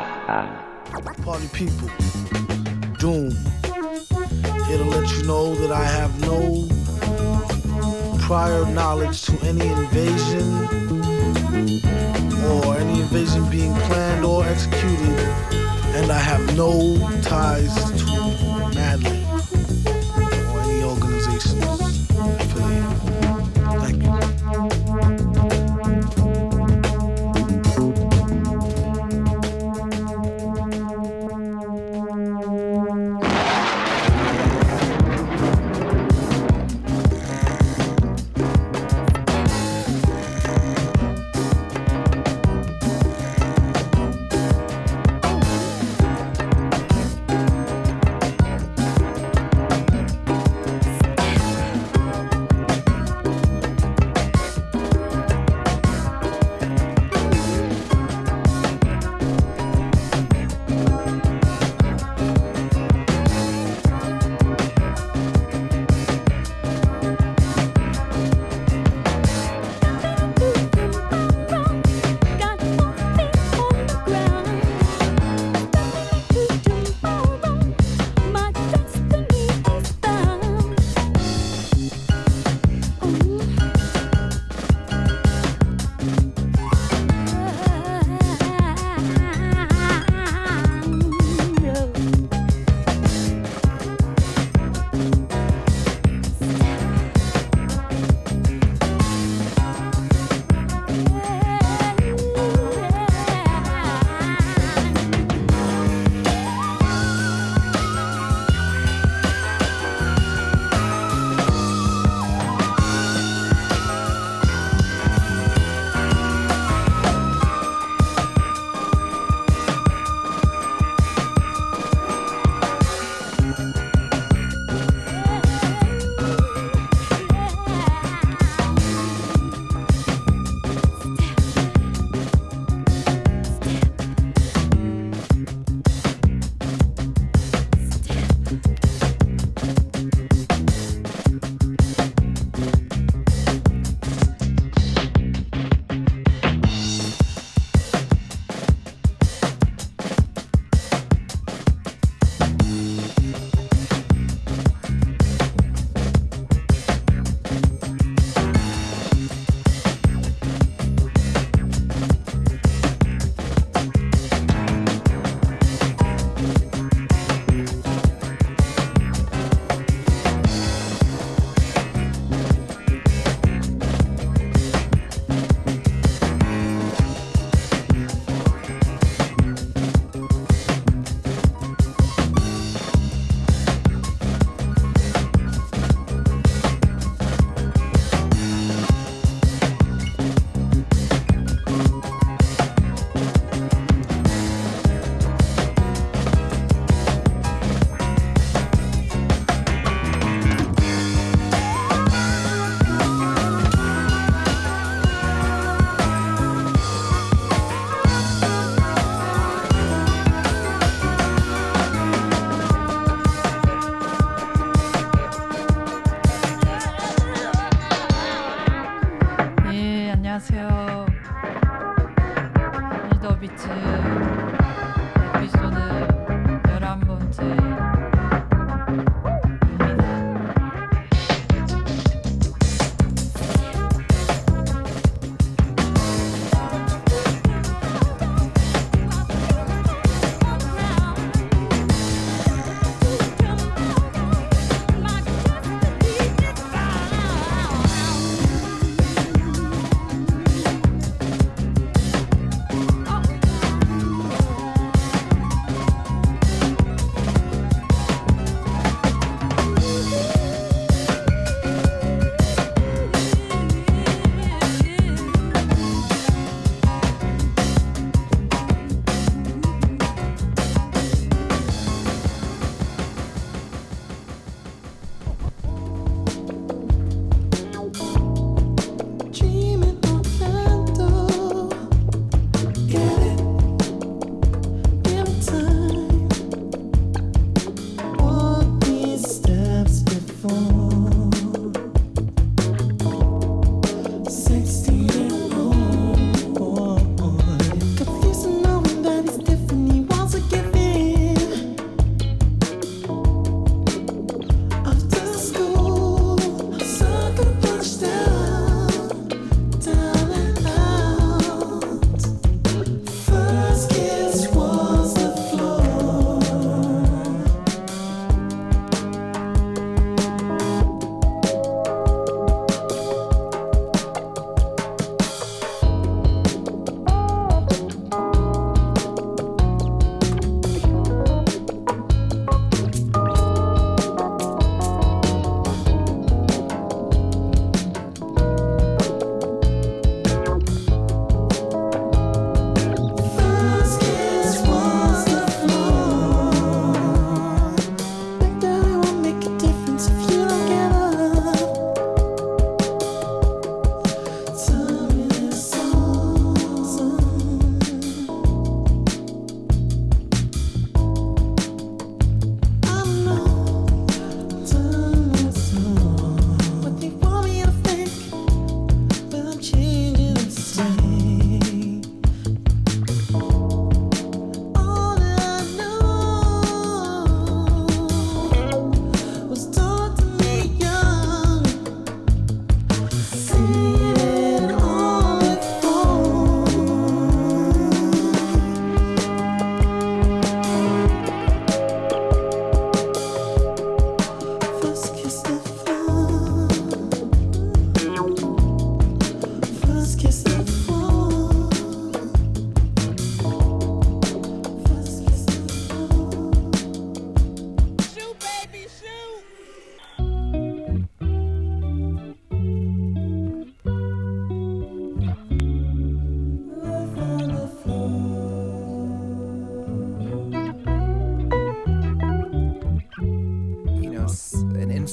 Party people, Doom. Here to let you know that I have no prior knowledge to any invasion or any invasion being planned or executed, and I have no ties to Madlib.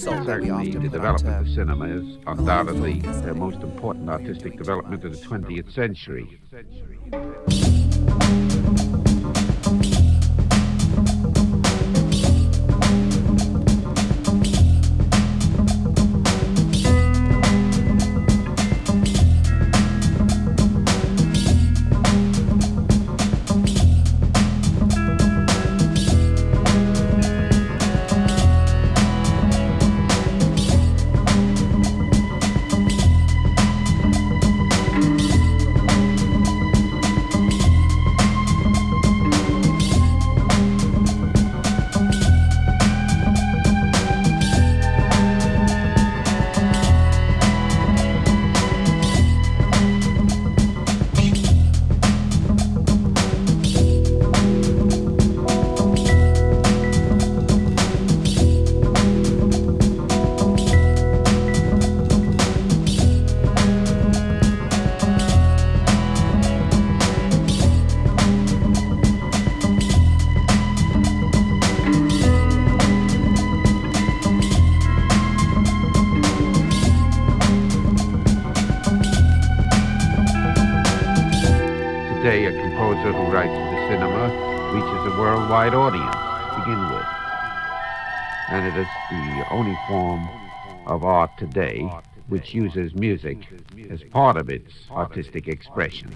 Certainly, the development of cinema is undoubtedly the most important artistic development of the 20th century. Today which uses music as part of its artistic expression.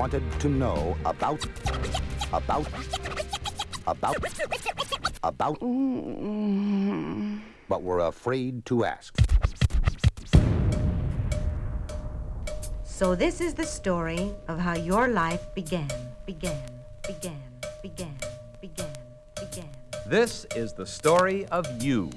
Wanted to know about, about, about, about, but were afraid to ask. So this is the story of how your life began, began, began, began, began, began. This is the story of you.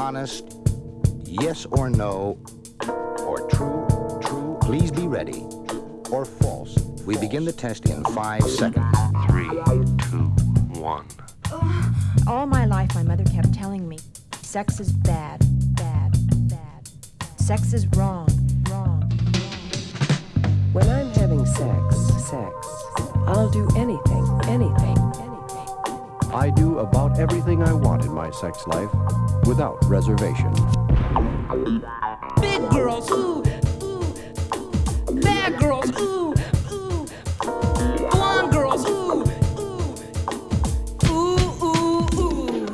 Honest, yes or no, or true, true, please be ready, or false. We begin the test in five seconds. Three, two, one. All my life, my mother kept telling me sex is bad, bad, bad. Sex is wrong, wrong. When I'm having sex, sex, I'll do anything, anything, anything. I do about everything I want in my sex life without reservation. Big girls, ooh, ooh. Bad girls, ooh, ooh. Blonde girls, ooh, ooh. Ooh, ooh, ooh.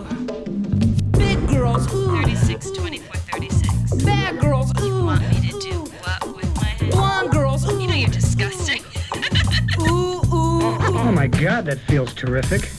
Big girls, ooh. 36, 24, 36. Bad girls, ooh. You want me to do what with my head? Blonde girls, ooh. You know you're disgusting. Ooh, ooh, ooh. Oh my god, that feels terrific.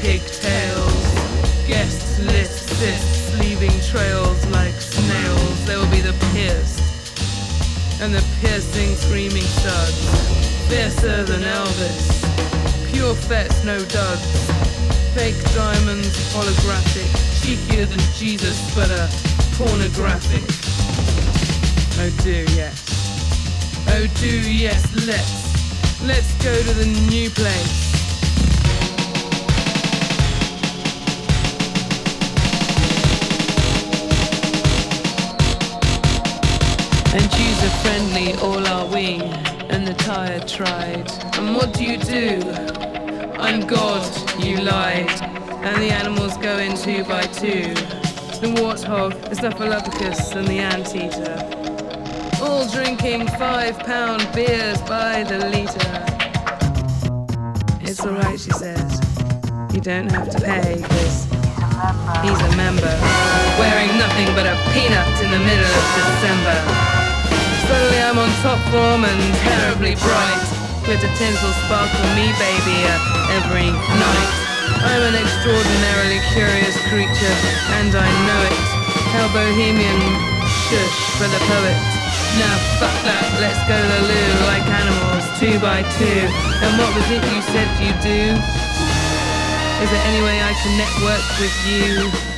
Pigtails. Guests lift cysts, leaving trails like snails. There will be the pierced and the piercing, screaming studs, fiercer than Elvis. Pure fets, no duds. Fake diamonds, holographic, cheekier than Jesus, but a pornographic. Oh, do yes. Oh, do yes, let's. Let's go to the new place. And user friendly, all are we, and the tired tried. And what do you do? I'm God, you lied. And the animals go in two by two. The warthog, the Snuffleupagus, and the anteater. All drinking five pound beers by the litre. It's alright, she says. You don't have to pay, cause he's a member. Wearing nothing but a peanut in the middle of December. Suddenly I'm on top form and terribly bright. Glitter tinsel sparkle me, baby, uh, every night. I'm an extraordinarily curious creature, and I know it. How bohemian, shush for the poet. Now fuck that, let's go to the loo like animals, two by two. And what was it you said you do? Is there any way I can network with you?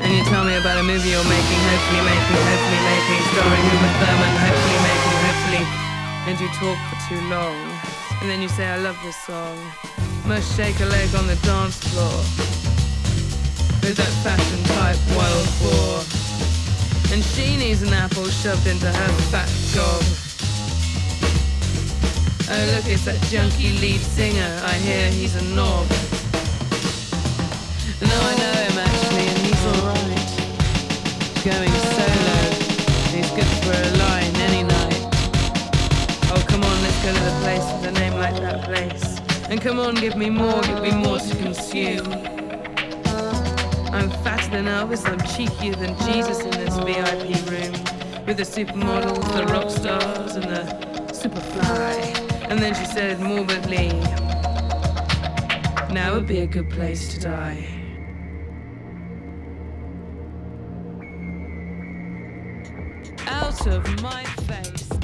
And you tell me about a movie you're making, hopefully making, hopefully making, starring Uma Thurman, hopefully making, hopefully. And you talk for too long. And then you say, I love this song. Must shake a leg on the dance floor. With that fashion type wild boar. Oh and she needs an apple shoved into her fat gob. Oh look, it's that junky lead singer. I hear he's a knob. No, I know him actually. Going solo. He's good for a line any night. Oh, come on, let's go to the place with a name like that place. And come on, give me more, give me more to consume. I'm fatter than Elvis, I'm cheekier than Jesus in this VIP room. With the supermodels, the rock stars, and the superfly. And then she said morbidly, now would be a good place to die. Of my face,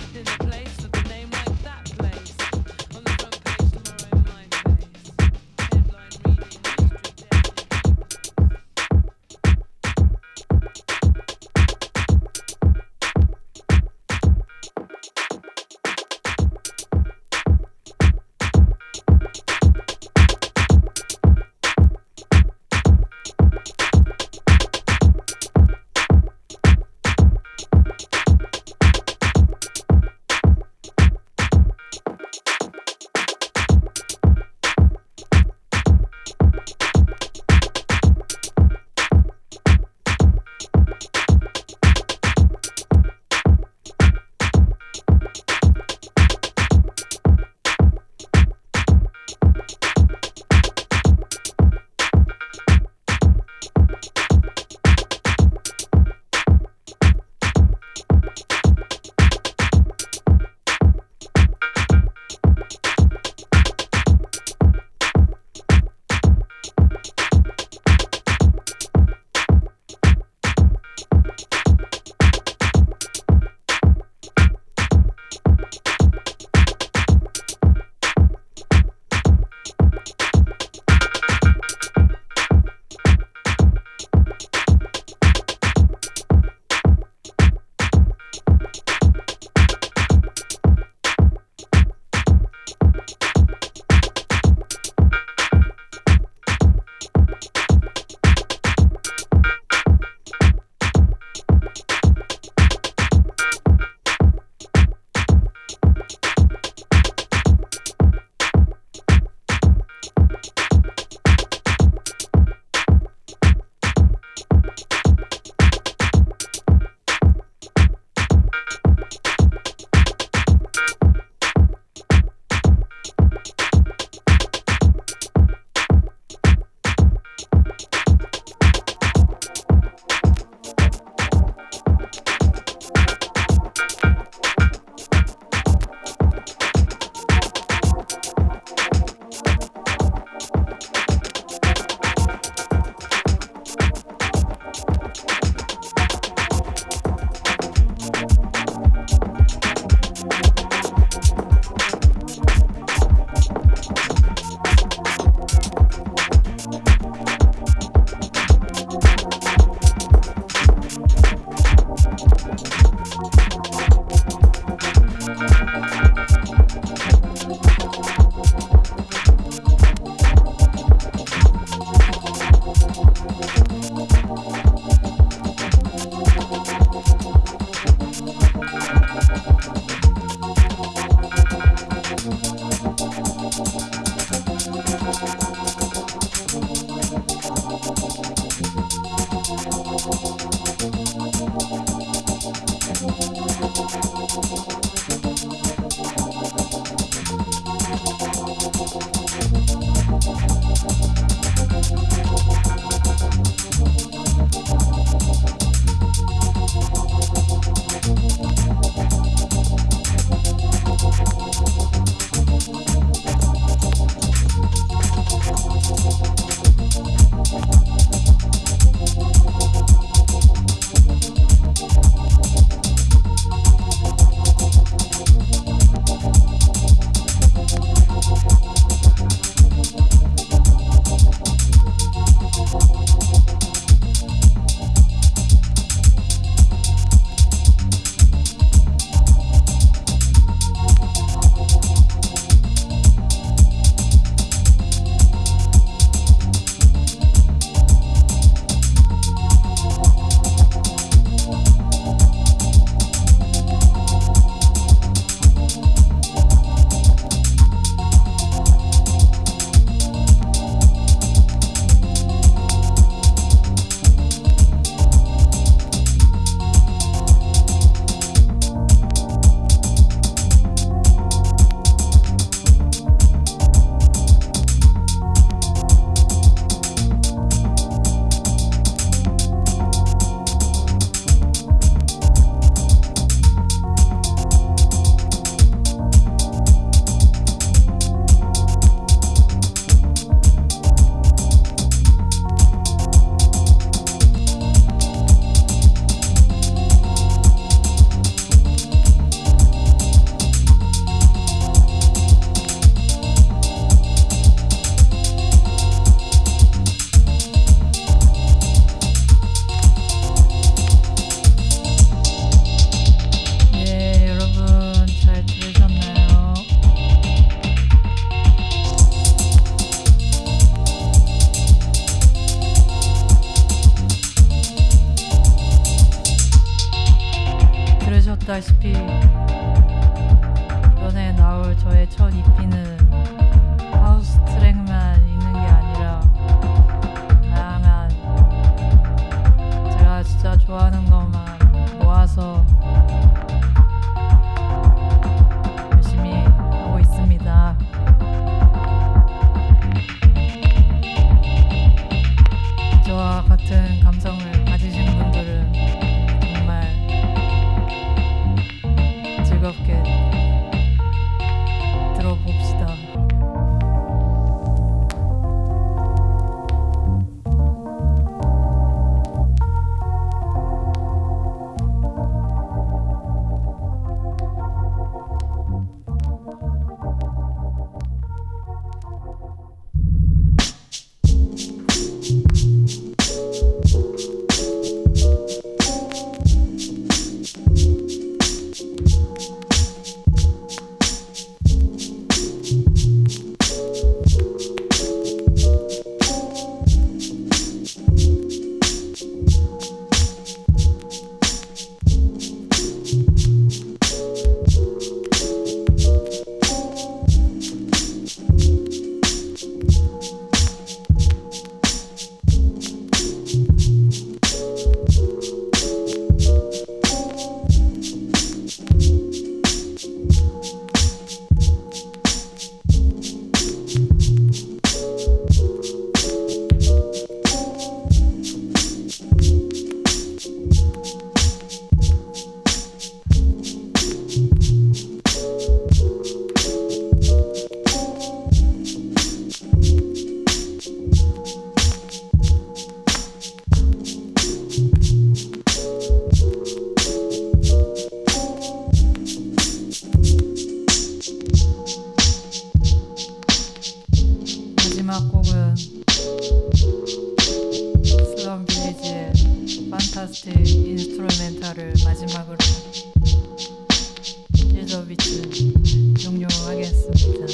많은 감성을 밴드의 판타스틱 인스트루멘탈을 마지막으로 일더비트 종료하겠습니다.